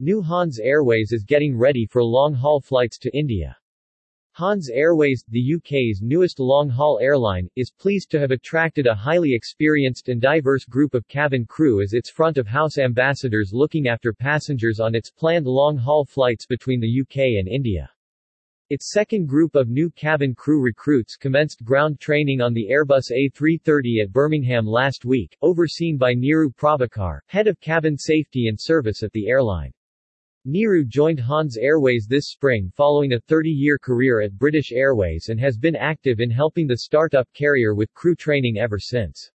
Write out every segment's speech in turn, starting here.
New Hans Airways is getting ready for long-haul flights to India. Hans Airways, the UK's newest long-haul airline, is pleased to have attracted a highly experienced and diverse group of cabin crew as its front-of-house ambassadors looking after passengers on its planned long-haul flights between the UK and India. Its second group of new cabin crew recruits commenced ground training on the Airbus A330 at Birmingham last week, overseen by Neeru Prabhakar, head of cabin safety and service at the airline. Neeru joined Hans Airways this spring following a 30-year career at British Airways and has been active in helping the start-up carrier with crew training ever since.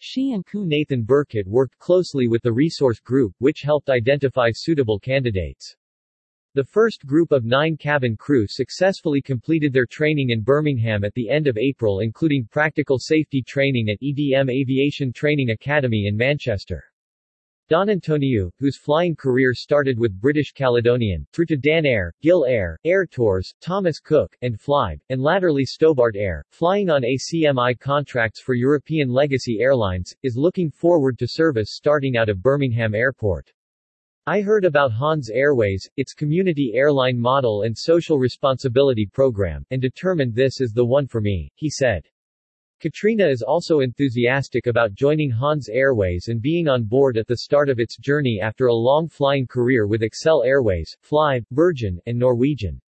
She and crew Nathan Burkett worked closely with the resource group, which helped identify suitable candidates. The first group of nine cabin crew successfully completed their training in Birmingham at the end of April including practical safety training at EDM Aviation Training Academy in Manchester. Don Antoniou, whose flying career started with British Caledonian, through to Dan Air, Gill Air, Air Tours, Thomas Cook, and Flybe, and latterly Stobart Air, flying on ACMI contracts for European legacy airlines, is looking forward to service starting out of Birmingham Airport. I heard about Hans Airways, its community airline model and social responsibility program, and determined this is the one for me, he said. Katrina is also enthusiastic about joining Hans Airways and being on board at the start of its journey after a long flying career with Excel Airways, Fly, Virgin, and Norwegian.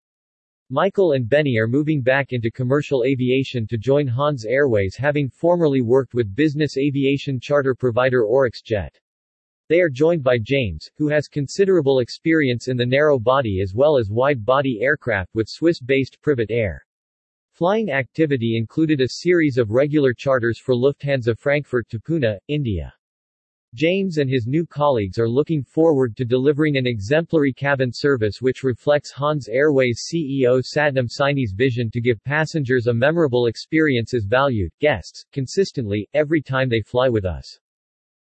Michael and Benny are moving back into commercial aviation to join Hans Airways having formerly worked with business aviation charter provider OryxJet. They are joined by James, who has considerable experience in the narrow body as well as wide body aircraft with Swiss-based Privat Air. Flying activity included a series of regular charters for Lufthansa Frankfurt to Pune, India. James and his new colleagues are looking forward to delivering an exemplary cabin service which reflects Hans Airways CEO Satnam Saini's vision to give passengers a memorable experience as valued guests, consistently, every time they fly with us.